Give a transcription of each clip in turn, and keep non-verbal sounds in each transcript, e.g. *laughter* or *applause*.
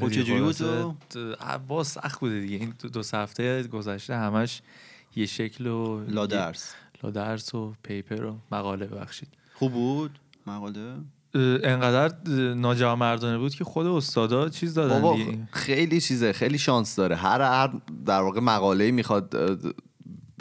خب چجوری بود خلاصه تو؟ د- با سخت بوده دیگه این دو, دو سه هفته گذشته همش یه شکل و لا درس لا درس و پیپر و مقاله ببخشید خوب بود مقاله انقدر اه، ناجوانمردانه بود که خود استادا چیز دادن بابا. خیلی چیزه خیلی شانس داره هر هر در واقع مقاله می‌خواد.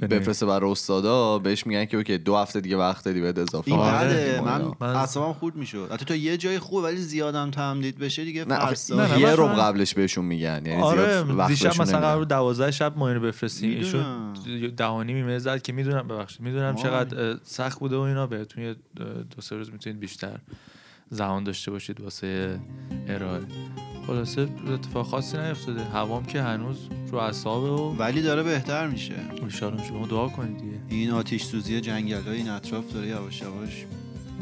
بفرسته برای استادا بهش میگن که اوکی دو هفته دیگه وقت دادی بهت اضافه این آره. بده من. من- اعصابم خورد می‌شد حتی تو یه جای خوب ولی زیادم تمدید بشه دیگه فرسا نه، نه، یه رو قبلش بهشون میگن یعنی آره زیاد وقت دیشب بهشون مثلا قرار نمیدن. بود دوازده شب ما اینو بفرستیم می‌دونم. ایشون دهانی میمه زد که می‌دونم ببخشید می‌دونم. چقدر سخت بوده و اینا بهتون یه دو سه روز می‌تونید بیشتر زمان داشته باشید واسه ارائه خلاصه اتفاق خاصی نیفتاده. هوام که هنوز رو اعصابه و ولی داره بهتر میشه. ایشالا شما دعا کنید دیگه. این آتیش سوزی جنگل های این اطراف داره یواش یواش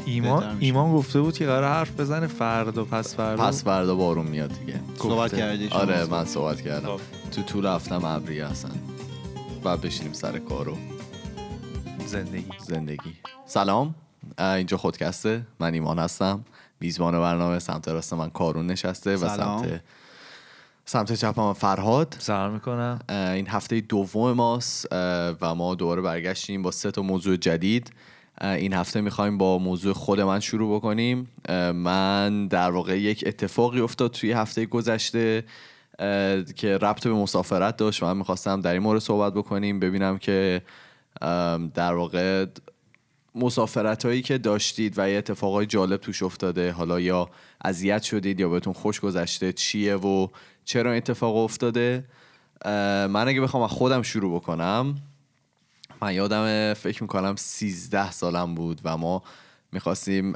ایمان. ایمان گفته بود که قرار حرف بزنه فردا پس فردا. پس فردا بارون میاد دیگه. صحبت کردی شما. آره. من صحبت کردم. خب. تو طول هفتم ابریه هستن بعد بشینیم سر کار و زندگی. زندگی. سلام. اینجا خودکسته. من ایمان هستم. میزبان برنامه سمت راست من کارون نشسته و. سمت سمت چپ من فرهاد. سلام می‌کنم. این هفته دوم ماست و ما دوباره برگشتیم با سه تا موضوع جدید. این هفته می‌خوایم با موضوع خود من شروع بکنیم. من در واقع یک اتفاقی افتاد توی هفته گذشته که ربط به مسافرت داشت. من می‌خواستم در این مورد صحبت بکنیم ببینم که در واقع مسافرت هایی که داشتید و یه اتفاقای جالب توش افتاده حالا یا اذیت شدید یا بهتون خوش گذشته چیه و چرا این اتفاق افتاده؟ من اگه بخوام از خودم شروع بکنم من یادم فکر می‌کنم 13 سالم بود و ما می‌خواستیم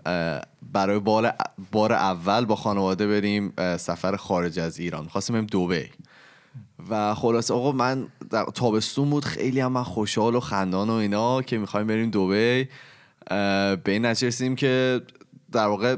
برای بار, اول با خانواده بریم سفر خارج از ایران. می‌خواستیم بریم دوبی و خلاص آقا من تابستون بود خیلی هم من خوشحال و خندان و اینا که می‌خوایم بریم دوبی اه، به این نتیجه که در واقع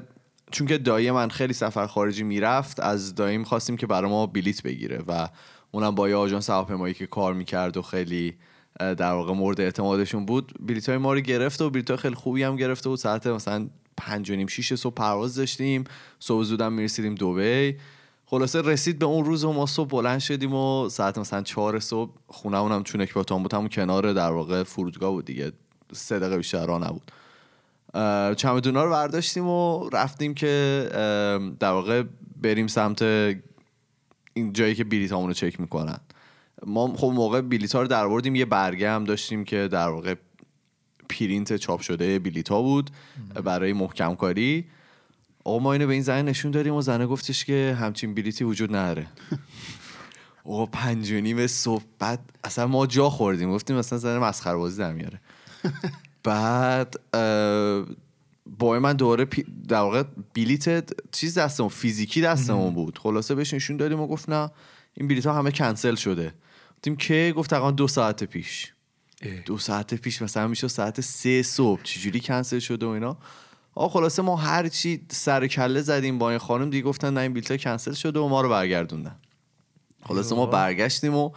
چون که دایی من خیلی سفر خارجی می‌رفت از دایی خواستیم که برای ما بلیت بگیره و اونم با یه آژانس هواپیمایی که کار می‌کرد و خیلی در واقع مورد اعتمادشون بود بلیت های ما رو گرفت و بلیت های خیلی خوبی هم گرفته بود ساعت مثلا پنج و نیم شیش صبح پرواز داشتیم. صبح زودم می‌رسیدیم دوبی خلاصه رسید به اون روز و ما صبح بلند شدیم و ساعت مثلا چهار صبح خونه هم چون اکباتان بود همون کنار در واقع فرودگاه بود دیگه سه دقیقه بیشتر راه نبود. چمدونا رو برداشتیم و رفتیم که در واقع بریم سمت این جایی که بلیط رو چک می‌کنن. ما خب موقع بلیط ها رو در آوردیم یه برگه هم داشتیم که در واقع پرینت چاپ شده بلیط ها بود برای محکم کاری آقا ما اینو به این زنه نشون داریم و زنه گفتش که همچین بلیتی وجود نداره. آقا پنج و نیم صبح بعد اصلا ما جا خوردیم. گفتیم مثلا زنه مسخره بازی در میاره. بعد با من دوره پی- در واقع بلیت چیز دستمون فیزیکی دستمون بود. خلاصه بهش نشون دادیم و گفت نه این بلیت ها همه کنسل شده. گفتیم که؟ گفت تقریبا دو ساعت پیش. دو ساعت پیش مثلا میشه ساعت سه صبح. چجوری کنسل شده و اینا؟ آقا خلاصه ما هر چی سر کله زدیم با این خانم دیگه گفتن نه این بلیط کنسل شده و ما رو برگردوندن خلاصه ما. برگشتیم و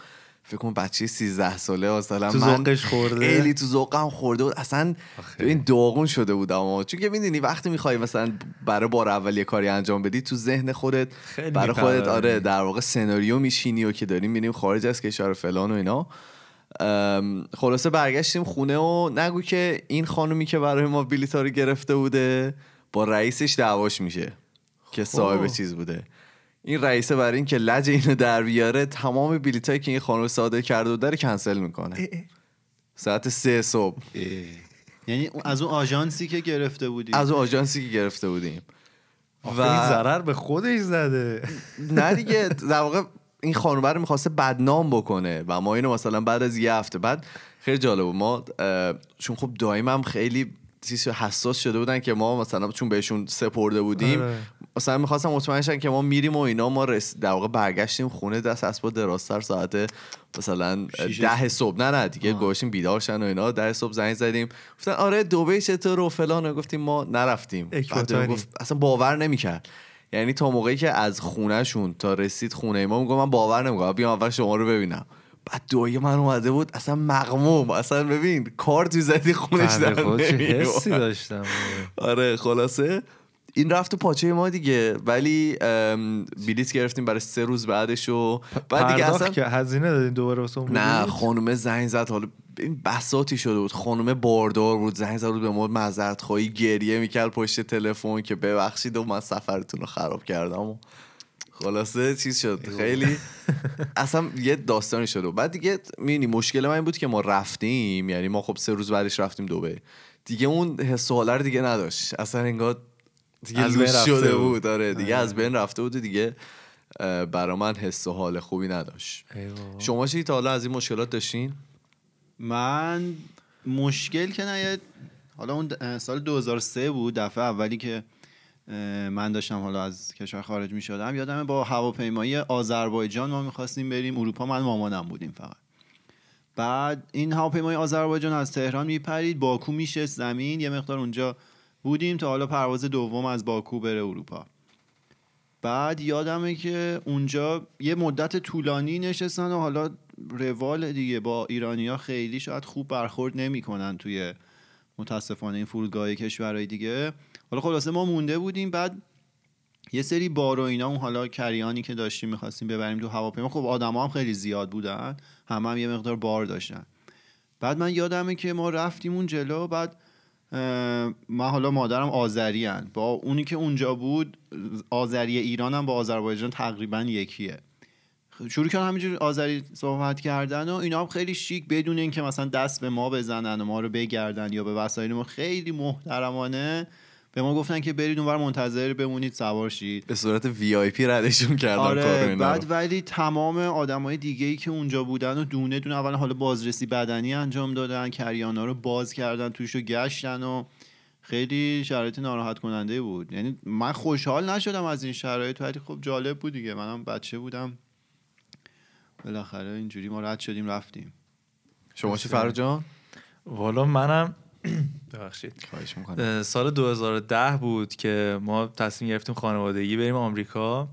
فکر کنم بچه 13 ساله مثلا تو من خورده خیلی تو ذوقم خورده بود اصلا. این داغون شده بودم اما چون که می‌دونی وقتی می‌خوای مثلا برای بار اول یه کاری انجام بدی تو ذهن خودت برای خودت. آره در واقع سناریو میشینی و که داریم میریم خارج از کشور فلان و اینا خلاصه برگشتیم خونه و نگو که این خانومی که برای ما رو گرفته بوده با رئیسش دعواش میشه که صاحب خب. چیز بوده. این رئیسه برای اینکه لج اینو در بیاره تمام بلیطایی که این خانم صادر کرده بوده رو کنسل می‌کنه. ساعت سه صبح. یعنی اون- از اون آژانسی که گرفته بودی. از اون آژانسی که گرفته بودیم. و این ضرر به خودش زده. نه دیگه در واقع این خانم رو می‌خواسته بدنام بکنه و ما اینو مثلا بعد از یه هفته بعد خیلی جالب بود ما چون خب دائمم خیلی چیز حساس شده بودن که ما مثلا چون بهشون سپرده بودیم آره. مثلا می‌خواستم مطمئن شن که ما میریم و اینا ما رس... در واقع برگشتیم خونه دست اسبا دراستر ساعت مثلا ده صبح نه نه دیگه گوشیم بیدار شن و اینا ده صبح زنگ زدیم گفتن آره دوبه چطور و فلان و گفتیم ما نرفتیم بعد. گفت اصلا باور نمی‌کرد یعنی تا موقعی که از خونهشون تا رسید خونه ما میگم من باور نمی‌کنم. بیام اول شما رو ببینم. بعد دوی من اومده بود اصلا مغموم. اصلا ببین کار زدی خونش در. حسی داشتم. آره خلاصه این رفت تو پاچه ما دیگه. ولی بلیت گرفتیم برای سه روز بعدش و بعد دیگه اصلا که هزینه دادین دوباره واسه نه؟ خانومه زنگ زد. حالا این بساتی شده بود. خانومه باردار بود. زنگ زد بود به ما معذرت خواهی گریه می‌کرد پشت تلفن که ببخشید و من سفرتون رو خراب کردم و خلاصه چیز شد. خیلی *laughs* اصلا یه داستانی شد. و بعد دیگه می‌بینی مشکل من این بود که ما رفتیم. یعنی ما خب سه روز بعدش رفتیم دوبه دیگه اون حس دیگه نداشت. اصلا انگار دیگه از بین لوس رفته شده بود. بود آره دیگه از بین رفته بود دیگه برا من حس و حال خوبی نداشت. شما چی تا حالا از این مشکلات داشتین؟ من مشکل که نه حالا اون سال 2003 بود دفعه اولی که من داشتم حالا از کشور خارج می شدم یادمه با هواپیمایی آذربایجان ما می‌خواستیم بریم اروپا من مامانم بودیم فقط بعد این هواپیمای آذربایجان از تهران میپرید باکو میشست زمین یه مقدار اونجا بودیم تا حالا پرواز دوم از باکو بره اروپا. بعد یادمه که اونجا یه مدت طولانی نشستن و حالا روال دیگه با ایرانیا خیلی شاید خوب برخورد نمی‌کنن توی متاسفانه این فرودگاه کشورهای دیگه. حالا خلاصه ما مونده بودیم بعد یه سری بار و اینا اون حالا کریانی که داشتیم می‌خواستیم ببریم تو هواپیما خب آدما هم خیلی زیاد بودن همه هم یه مقدار بار داشتن. بعد من یادمه که ما رفتیم اون جلو بعد من حالا مادرم آذری. با اونی که اونجا بود آذری ایران هم با آذربایجان تقریبا یکیه. شروع کردن همینجور آذری صحبت کردن و اینا هم خیلی شیک بدون اینکه مثلا دست به ما بزنن و ما رو بگردن یا به وسایل ما. خیلی محترمانه. به ما گفتن که برید اونور منتظر بمونید سوار شید. به صورت وی آی پی ردشون کردن کارو آره بعد. ولی تمام آدمای دیگه ای که اونجا بودن و دونه دونه اول حالا بازرسی بدنی انجام دادن کریانا رو باز کردن توش رو گشتن و خیلی شرایط ناراحت کننده بود. یعنی من خوشحال نشدم از این شرایط ولی خب جالب بود دیگه. منم بچه بودم. بالاخره اینجوری ما رد شدیم رفتیم. شما چی فرجان؟ والا منم *coughs* ببخشید. خواهش می‌کنم. اه، سال 2010 بود که ما تصمیم گرفتیم خانوادگی بریم آمریکا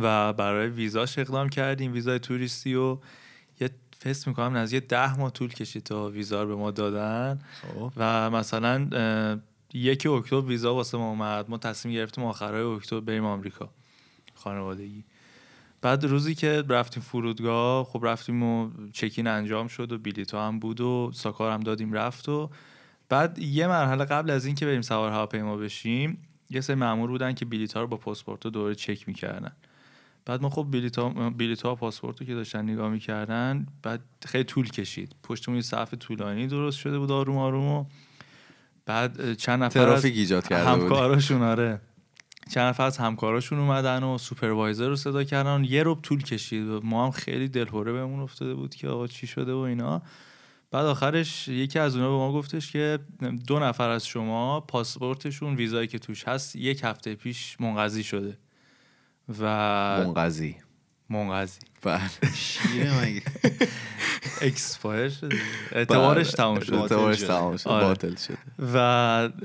و برای ویزاش اقدام کردیم ویزای توریستی و یه فست می‌کنم نزدیک ده ماه طول کشید تا ویزا رو به ما دادن. خب. و مثلا اه، یک اکتبر ویزا واسه ما اومد. ما تصمیم گرفتیم آخرای اکتبر بریم آمریکا. خانوادگی. بعد روزی که رفتیم فرودگاه خب رفتیم و چکین انجام شد و بلیط هم بود و ساکار هم دادیم رفت و بعد یه مرحله قبل از اینکه بریم سوار هواپیما بشیم یه سری مامور بودن که بلیط ها رو با پاسپورت دوره چک می‌کردن. بعد ما خب بلیط ها پاسپورت رو که داشتن نگاه می‌کردن بعد خیلی طول کشید. پشتمون یه صف طولانی درست شده بود آروم آروم و بعد چند نفر از ترافیک ایجاد کرده همکاراشون آره. چند نفر از همکاراشون اومدن و supervisor رو صدا کردن. یه رب طول کشید. و ما هم خیلی دلهوره بهمون افتاده بود که آقا چی شده و اینا. بعد آخرش یکی از اونا به ما گفتش که دو نفر از شما پاسپورتشون ویزایی که توش هست یک هفته پیش منقضی شده. و منقضی. منقضی. بله شیره مگه؟ *laughs* expire شده اعتبارش. تموم شد. اعتبارش. تمام شد. آره. باطل شد. و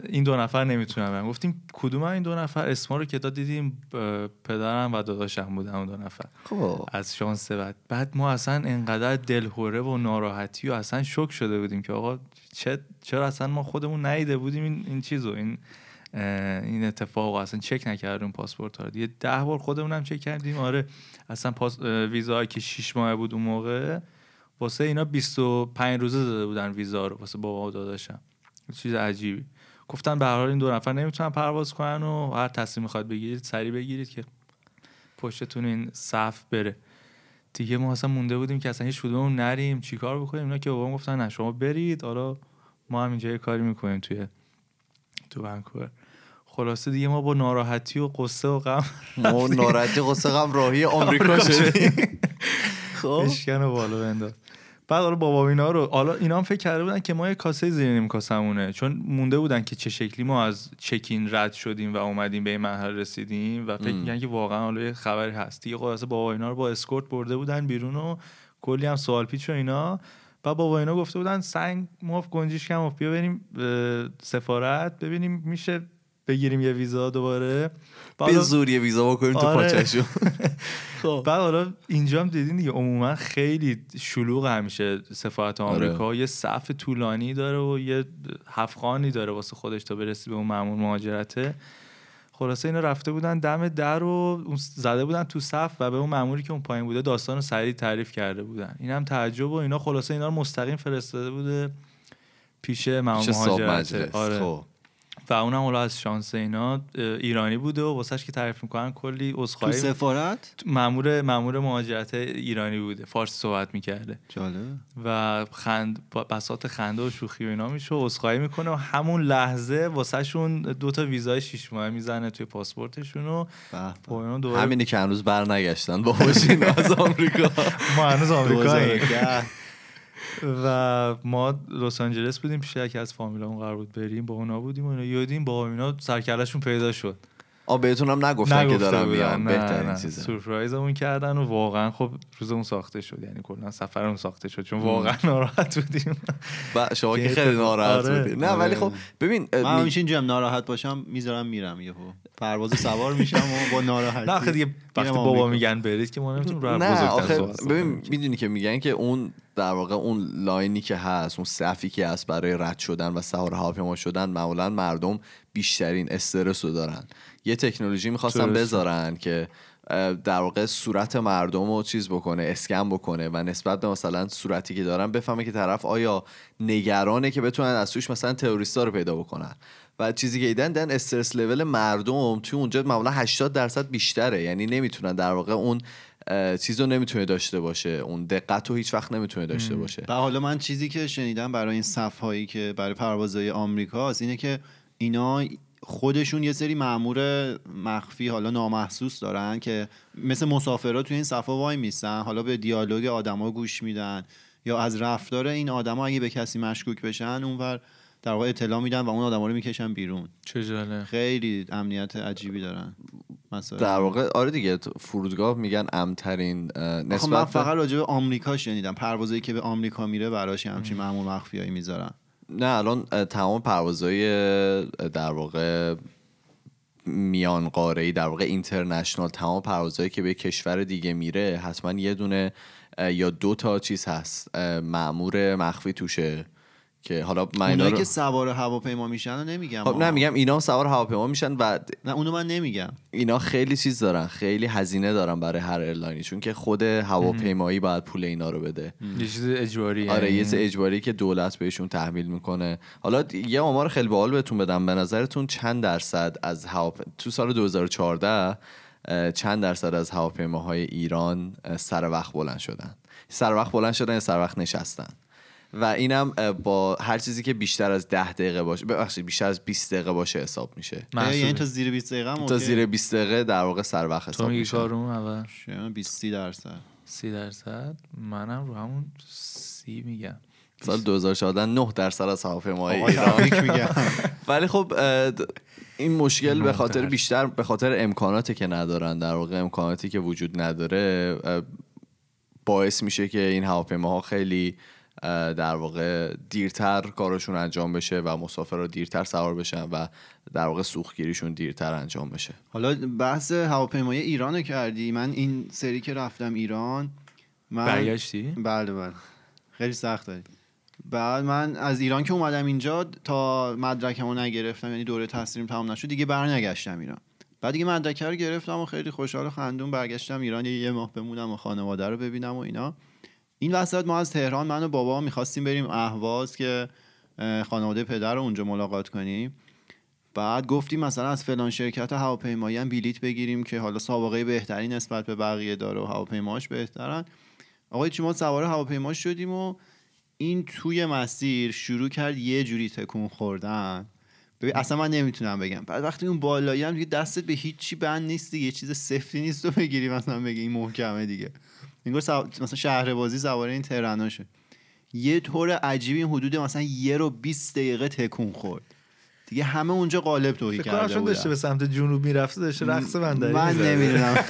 این دو نفر نمی‌تونن گفتیم کدوم این دو نفر؟ اسما رو که داد دیدیم پدرم و داداشم بودن اون دو نفر. خب. از شانس بعد. بعد ما اصلا انقدر دلهوره و ناراحتی و اصلا شک شده بودیم که آقا چرا اصلا ما خودمون نیده بودیم این, چیزو. این این اتفاق اصلا چک نکردیم پاسپورت ها دیگه ده بار خودمون هم چک کردیم. آره اصلا پاس ویزا که 6 ماه بود اون موقع واسه اینا 25 روزه داده بودن ویزا رو واسه بابا و داداشم. چیز عجیبی. گفتن به هر حال این دو نفر نمی‌تونن پرواز کنن و هر تصمیم می‌خواد بگیرید سریع بگیرید که پشتتون این صف بره. دیگه ما اصلا مونده بودیم که اصلا هیچ کدوممون نریم. چیکار بکنیم؟ اینا که بابام گفتن نه شما برید. حالا ما هم اینجا یه کاری می‌کنیم توی تو ونکوور. خلاصه دیگه ما با ناراحتی و قصه و غم ما ناراحتی قصه غم راهی *laughs* آمریکا شدیم. *laughs* خب. اشکن و بالا بنداز. بعد حالا بابا اینا رو حالا اینا هم فکر کرده بودن که ما یه کاسه زیر نیم کاسمونه. چون مونده بودن که چه شکلی ما از چکین رد شدیم و اومدیم به این مرحله رسیدیم و فکر می‌کنن که واقعا حالا یه خبری هست. دیگه خلاصه بابا اینا رو با اسکورت برده بودن بیرون و کلی هم سوال پیچ و اینا. بعد بابا اینا گفته بودن سنگ مف گنجیش کم بیا بریم سفارت. ببینیم میشه بگیریم یه ویزا دوباره. به زور یه ویزا بکنیم تو آره. پاچشون *laughs* خب. بعد حالا اینجا هم دیدین دیگه عموما خیلی شلوغ همیشه سفارت آمریکا. یه صف طولانی داره و یه هفخانی داره واسه خودش تا برسی به اون معمول مهاجرته. خلاصه اینا رفته بودن دم در اون زده بودن تو صف و به اون ماموری که اون پایین بوده داستان رو سریع تعریف کرده بودن. این هم تعجب و اینا خلاصه اینا رو مستقیم فرستاده بوده پیش مامور چه صاحب مهاجرت مجلس. آره. خب. و اونم حالا از شانس اینا ایرانی بوده و واسهش که تعریف می‌کنن کلی تو عذرخواهی سفارت؟ مامور مامور مهاجرت ایرانی بوده فارسی صحبت می‌کرده. جالبه. و خند با- بساط خنده و شوخی و اینا میشه و عذرخواهی می‌کنه و همون لحظه واسهشون دو تا ویزای شیش ماهه می‌زنه توی پاسپورتشون و دوباره همینی که هنوز بر نگشتن با از آمریکا. *laughs* ما هنوز آمریکاییم. 2010 و ما لس آنجلس بودیم پیش یکی از فامیلامون قرار بود بریم با اونا بودیم و اینا. یادیم با اینا سرکلشون پیدا شد. آ بهتونم نگفتن که دارم. میام بهترین. چیزه سورپرایزمون کردن و واقعا خب روزمون ساخته شد یعنی کلا سفرمون ساخته شد چون واقعا ناراحت بودیم *laughs* و شما که خیلی ناراحت آره. بودید نه آره. ولی خب ببین اه، من می- همیشه اینجا ناراحت باشم می‌ذارم میرم یهو پرواز سوار میشم و با ناراحتی نه آخه دیگه وقتی بابا. میگن برید که ما نمی‌تونیم رو نه بزرگتر ببین. می‌دونی که میگن که اون در واقع اون لاینی که هست اون صفی که هست برای رد شدن و سوار هواپیما شدن معمولا مردم بیشترین استرس رو دارن یه تکنولوژی می‌خواستن. بذارن که در واقع صورت مردم رو چیز بکنه اسکن بکنه و نسبت به مثلا صورتی که دارن بفهمه که طرف آیا نگرانه که بتونن از توش مثلا تروریستا رو پیدا بکنن. و چیزی که دیدن دن استرس لول مردم توی اونجا معمولا 80 درصد بیشتره. یعنی نمی‌تونن در واقع اون چیز رو نمی‌تونه داشته باشه اون دقت رو هیچ وقت نمی‌تونه داشته باشه. و حالا من چیزی که شنیدم برای این صف هایی که برای پروازهای آمریکاست اینه که اینا خودشون یه سری مامور مخفی حالا نامحسوس دارن که مثل مسافرها توی این صفا وای میستن حالا به دیالوگ آدما گوش میدن یا از رفتار این آدما اگه به کسی مشکوک بشن اونور در واقع اطلاع میدن و اون آدما رو می‌کشن بیرون. چه جالب. خیلی امنیت عجیبی دارن. مثلا در واقع آره دیگه تو فرودگاه میگن امترین من نسبت به- فقط راجع به آمریکا شنیدم. پروازایی که به آمریکا میره براش همچین مامور مخفیایی می‌ذارن. نه الان تمام پروازهای در واقع میان قاره در واقع اینترنشنال تمام پروازهایی که به کشور دیگه میره حتما یه دونه یا دو تا چیز هست. اه، مأمور مخفی توشه. که حالا من اینا اونایی رو که سوار هواپیما میشن رو نمیگم خب نه میگم اینا سوار هواپیما میشن و نه اونو من نمیگم. اینا خیلی چیز دارن خیلی هزینه دارن برای هر ایرلاینی چون که خود هواپیمایی باید پول اینا رو بده. یه چیز اجباری آره یعنی. یه چیز اجباری که دولت بهشون تحمیل می‌کنه. حالا یه آمار خیلی باحال بهتون بدم. به نظرتون چند درصد از هواپ... تو سال 2014 اه، چند درصد از هواپیماهای ایران سر وقت بلند شدن؟ سر وقت بلند شدن یا سر وقت نشستن؟ و اینم با هر چیزی که بیشتر از 10 دقیقه باشه ببخشید بیشتر از 20 دقیقه باشه حساب میشه. یعنی تا زیر 20 دقیقه هم تا. زیر 20 دقیقه در واقع سر وقت تو حساب میگی میشه. کارمون اول؟ چه، 20 30 درصد. سی درصد؟ منم رو همون سی میگم. سال 2014 9 درصد از هواپیماهای آقا ایران. *laughs* ولی خب این مشکل به خاطر. بیشتر به خاطر امکاناتی که ندارن در واقع امکاناتی که وجود نداره باعث میشه که این هواپیماها خیلی در واقع دیرتر کارشون انجام بشه و مسافرها دیرتر سوار بشن و در واقع سوختگیریشون دیرتر انجام بشه. حالا بحث هواپیمای ایران رو کردی. من این سری که رفتم ایران من برگشتی؟ بله بله. خیلی سخت داری. بعد من از ایران که اومدم اینجا تا مدرکمو نگرفتم یعنی دوره تحصیلیم تمام نشد دیگه برنگشتم ایران. بعد دیگه مدرکه رو گرفتم و خیلی خوشحال و خندون برگشتم ایران. یه, یه ماه بمونم و خانواده رو ببینم و اینا. این وسط ما از تهران من و بابا می‌خواستیم بریم اهواز که خانواده پدر رو اونجا ملاقات کنیم. بعد گفتیم مثلا از فلان شرکت هواپیمایی هم بلیت بگیریم که حالا سابقه بهتری نسبت به بقیه داره و هواپیماش بهترن. آقای چی ما سوار هواپیما شدیم و این توی مسیر شروع کرد یه جوری تکون خوردن. ببین اصلا من نمی‌تونم بگم. بعد وقتی اون بالایی هم دیگه دستت به هیچی بند نیست دیگه یه چیز سفتی نیست تو بگیری مثلا بگی این محکمه دیگه. انگار سو... مثلا شهر بازی سوار این ترناشه یه طور عجیبی این حدود مثلا یه رو 20 دقیقه تکون خورد. دیگه همه اونجا قالب توهی کرده چون داشته بودن. به سمت جنوب می‌رفته داشته رقص بندری من. نمی‌دونم. *laughs*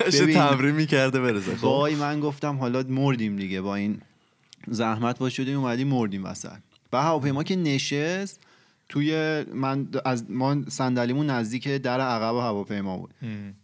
داشته. تمرین می‌کرده برسه خب. وای من گفتم حالا مردیم دیگه با این زحمت باش شدیم اومدیم مردیم وسط. و هواپیما که نشست توی من از ما صندلیمون نزدیک در عقب هواپیما بود.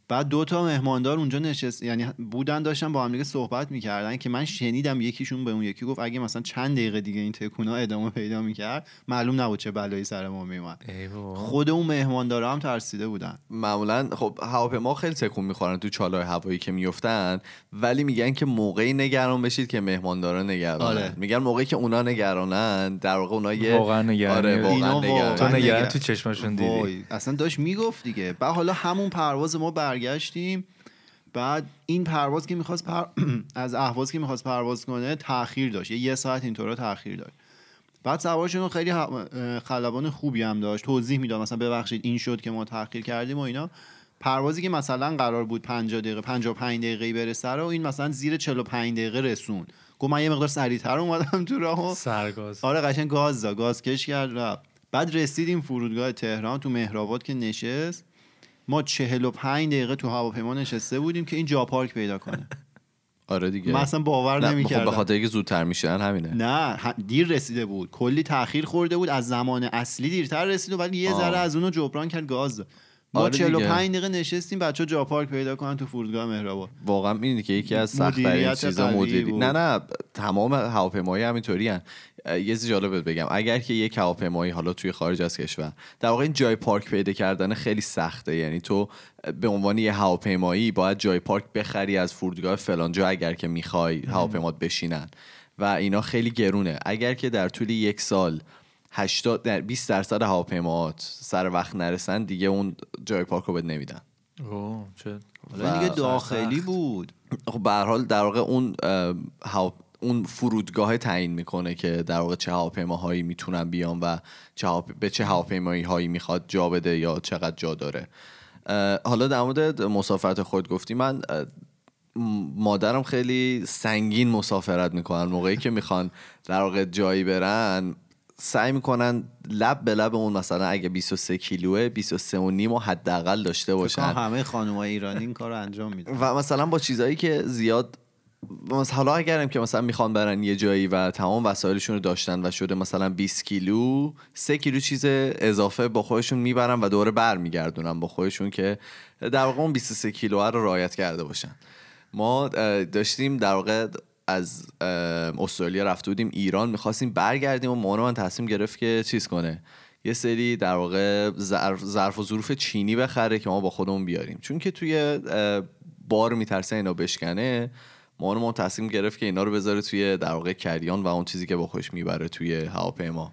بعد دو تا مهماندار اونجا نشست یعنی بودن داشتن با هم دیگه صحبت می‌کردن که من شنیدم یکیشون به اون یکی گفت اگه مثلا چند دقیقه دیگه این تکونا ادامه پیدا می‌کرد معلوم نبود چه بلایی سر ما میومد ای بابا. خود اون مهماندارا هم ترسیده بودن معمولا خب هواپیما خیلی تکون می‌خورن تو چالای هوایی که میفتن ولی میگن که موقعی نگران بشید که مهماندارا نگرانن آره. میگن موقعی که اونا نگرانن در واقع اونا یه واقعا نگران. آره واقعا نگران تو نگران. تو چشمشون دیدی وای اصلا داشت می‌گفت دیگه بعد حالا همون پرواز ما برگشتیم. بعد این پرواز که می‌خواست پر... *clears throat* از اهواز که می‌خواست پرواز کنه تاخیر داشت. یه, یه ساعت اینطورا تاخیر داشت. بعد سوارشون خیلی خلبان خوبی هم داشت. توضیح می‌داد. مثلا ببخشید این شد که ما تاخیر کردیم و اینا. پروازی که مثلا قرار بود 50 دقیقه 55 دقیقه برسه رو این مثلا زیر 45 دقیقه رسون گفت من یه مقدار سریعتر اومدم تو راهو سرگاز. آره قشنگ گاز داد گاز کش کرد رفت. بعد رسیدیم فرودگاه تهران تو مهرآباد که نشست. ما 45 دقیقه تو هواپیما نشسته بودیم که این جا پارک پیدا کنه. *laughs* آره دیگه. من اصلا باور نه خب به نمی‌کردم خاطر اینکه زودتر میشن همینه. نه دیر رسیده بود. کلی تاخیر خورده بود. از زمان اصلی دیرتر رسید ولی یه. ذره از اونو جبران کرد گاز داد. ما آره دیگه. 45 دقیقه نشستیم بچه جا پارک پیدا کنن تو فرودگاه مهرآباد واقعا می‌دونی که یکی از سخت مدیریت چیزا مدیری. نه نه تمام هواپیمایی همینطوری هن. یه چیز جالب بگم اگر که یک هواپیمایی حالا توی خارج از کشور در واقع این جای پارک پیدا کردن خیلی سخته یعنی تو به عنوان یه هواپیمایی باید جای پارک بخری از فرودگاه فلانجا اگر که می‌خوای هواپیمات بشینن و اینا خیلی گرونه اگر که در طول یک سال 80 در 20 درصد هواپیماات سر وقت نرسن دیگه اون جای پارک رو بهت نمیدن. اوه چه حالا دیگه داخلی. بود. خب به هر حال در واقع اون هوا- اون فرودگاه تعیین می‌کنه که در واقع چه هواپیماهایی می‌تونن بیان و چه هواپ- به چه هواپیمایی هایی می‌خواد جا بده یا چقدر جا داره. حالا در مورد مسافرت خود گفتی من مادرم خیلی سنگین مسافرت می‌کنن. موقعی که می‌خوان در واقع جایی برن سعی می‌کنن لب به لب اون مثلا اگه 23 کیلوه 23 و نیم و حداقل داشته باشن. همه خانمای ایرانی این کار رو انجام میدن. و مثلا با چیزهایی که زیاد مثلا حالا اگرم که مثلا می‌خوان برن یه جایی و تمام وسایلشون رو داشتن و شده مثلا 20 کیلو 3 کیلو چیز اضافه با خودشون می‌برن و دوره برمیگردونن با خودشون که در واقع اون 23 کیلو رو رعایت کرده باشن. ما داشتیم در واقع از استرالیا رفته بودیم ایران می‌خواستیم برگردیم و مامان من تصمیم گرفت که چیز کنه. یه سری در واقع ظرف, و ظروف چینی بخره که ما با خودمون بیاریم. چون که توی بار میترسه اینا بشکنه مامان ما تصمیم گرفت که اینا رو بذاره توی در واقع کریان و اون چیزی که با خودش می‌بره توی هواپیما.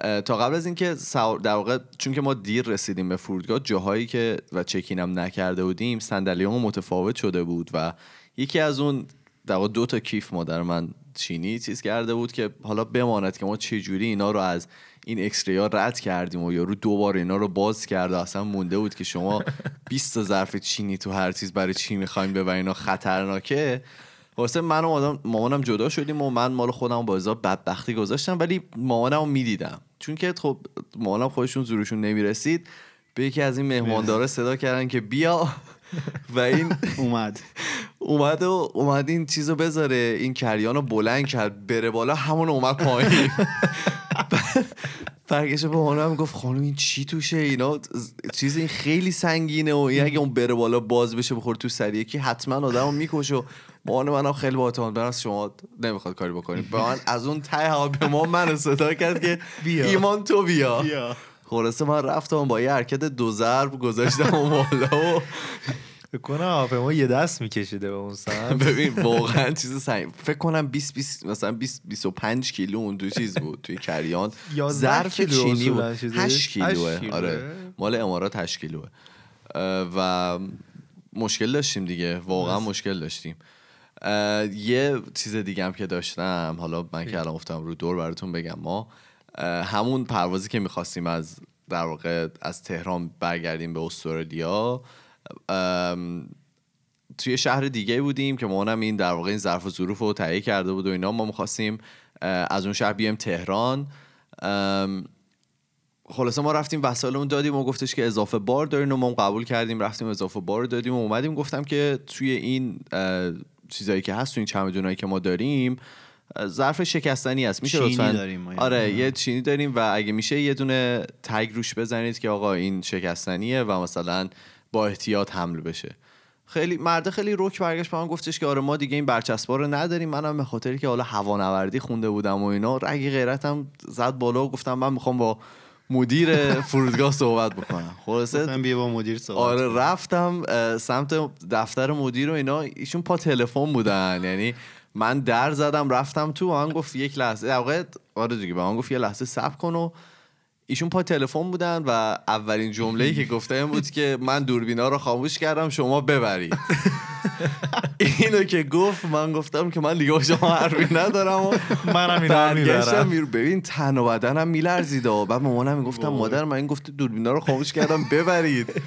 تا قبل از اینکه در واقع چون که ما دیر رسیدیم به فرودگاه جاهایی که و چکین هم نکرده بودیم صندلیامون متفاوت شده بود و یکی از اون در دو تا کیف مادر من چینی چیز کرده بود که حالا بماند که ما چه جوری اینا رو از این اکسری ها رد کردیم و یارو دوبار اینا رو باز کرده اصلا مونده بود که شما *laughs* 20 تا ظرف چینی تو هر چیز برای چی می‌خوایم ببرین اینا خطرناکه؟ واسه من و مادام- مامانم جدا شدیم و من مال خودم با ازا بدبختی گذاشتم ولی مامانم رو می‌دیدم. چون که خب مامانم خودشون زورشون نمی‌رسید. به یکی از این مهماندارا *laughs* صدا کردن که بیا. *laughs* و این اومد. اومد و اومد این چیزو بذاره این کریان رو بلند کرد بره بالا همون اومد پایین *laughs* برگشت به مامانم گفت خانم این چی توشه اینا چیز این خیلی سنگینه و این اگه اون بره بالا باز بشه بخور تو سریه که حتما آدمو می‌کشه و مامان منم خیلی با اعتماد به نفس شما نمی‌خواد کاری بکنیم به من از اون ته هواپیما منو صدا کرد که بیا. ایمان تو بیا بیا. خلاصه من رفتم با یه حرکت دو ضرب گذاشتم اون بالا و فکر کنم هواپیما یه دست میکشیده به اون سمت. *laughs* ببین واقعا چیز سنگ فکر کنم 20 20 مثلا 20 25 کیلو اون دو چیز بود توی کریان. 11 ظرف کیلو چینی بود. چیزش. 8 کیلوه هشت کیلوه. آره. مال امارات 8 کیلوه. و مشکل داشتیم دیگه. واقعا مشکل داشتیم. یه چیز دیگه هم که داشتم حالا من که الان گفتم رو دور براتون بگم. ما همون پروازی که می‌خواستیم از در واقع از تهران برگردیم به استرالیا توی شهر دیگه بودیم که مامانم این در واقع این ظرف و ظروف رو تهیه کرده بود و اینا. ما می‌خواستیم از اون شهر بیایم تهران. خلاصه ما رفتیم وسایلمون دادیم و گفتش که اضافه بار دارین و ما قبول کردیم رفتیم اضافه بار دادیم و اومدیم. گفتم که توی این چیزایی که هست توی این چمدونایی که ما داریم ظرف شکستنی هست میشه لطفاً؟ داریم ما. آره یه چینی داریم و اگه میشه یه دونه تگ روش بزنید که آقا این شکستنیه و مثلا با احتیاط حمل بشه. خیلی مرده خیلی روک برگشت به من گفتش که آره ما دیگه این برچسبا رو نداریم. منم به خاطری که حالا هوانوردی خونده بودم و اینا رگی غیرتم زد بالا و گفتم من می‌خوام با مدیر فرودگاه صحبت بکنم. خلاصه گفتم بیا با مدیر صحبت آره رفتم سمت دفتر مدیر و اینا. ایشون پا تلفن بودن. یعنی من در زدم رفتم تو. و من گفت یک لحظه در واقع آره دیگه به من گفت یه لحظه صبر کن و ایشون پا تلفن بودن و اولین جمله ای که گفته این بود که من دوربینا رو خاموش کردم شما ببرید. *laughs* اینو که گفت من گفتم که من دیگه با شما حرفی ندارم و منم اینا می‌برم. ببین تن و بدنم میلرزید و بعد مامانم می‌گفتم مادر من این گفته دوربینا رو خاموش کردم ببرید.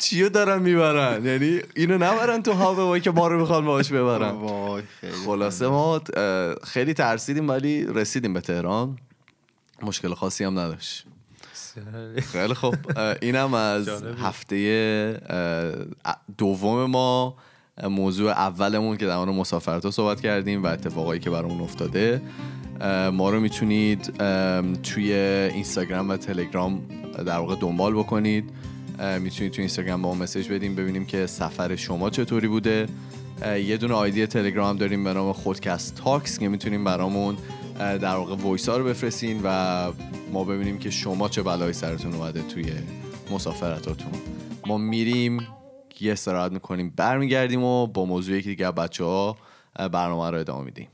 چیو دارن می‌برن؟ یعنی اینو نبرن تو هاوایی که ما رو می‌خوان باهاش ببرن. وای خلاصه ما خیلی ترسیدیم ولی رسیدیم به تهران. مشکل خاصی هم نداشت. *laughs* خیلی خب اه، اینم از. هفته دوم ما موضوع اولمون که در مورد مسافرت ها صحبت کردیم و اتفاقایی که برامون افتاده. ما رو می‌تونید توی اینستاگرام و تلگرام در واقع دنبال بکنید. می‌تونید توی اینستاگرام با ما مسیج بدیم ببینیم که سفر شما چطوری بوده. یه دونه آیدی تلگرام داریم به نام خودکست تاکس که می‌تونیم برامون در واقع voice رو بفرستین و ما ببینیم که شما چه بلایی سرتون اومده توی مسافرتاتون. ما میریم یه استراحت می‌کنیم برمیگردیم و با موضوعی که دیگه بچه ها برنامه رو ادامه میدیم.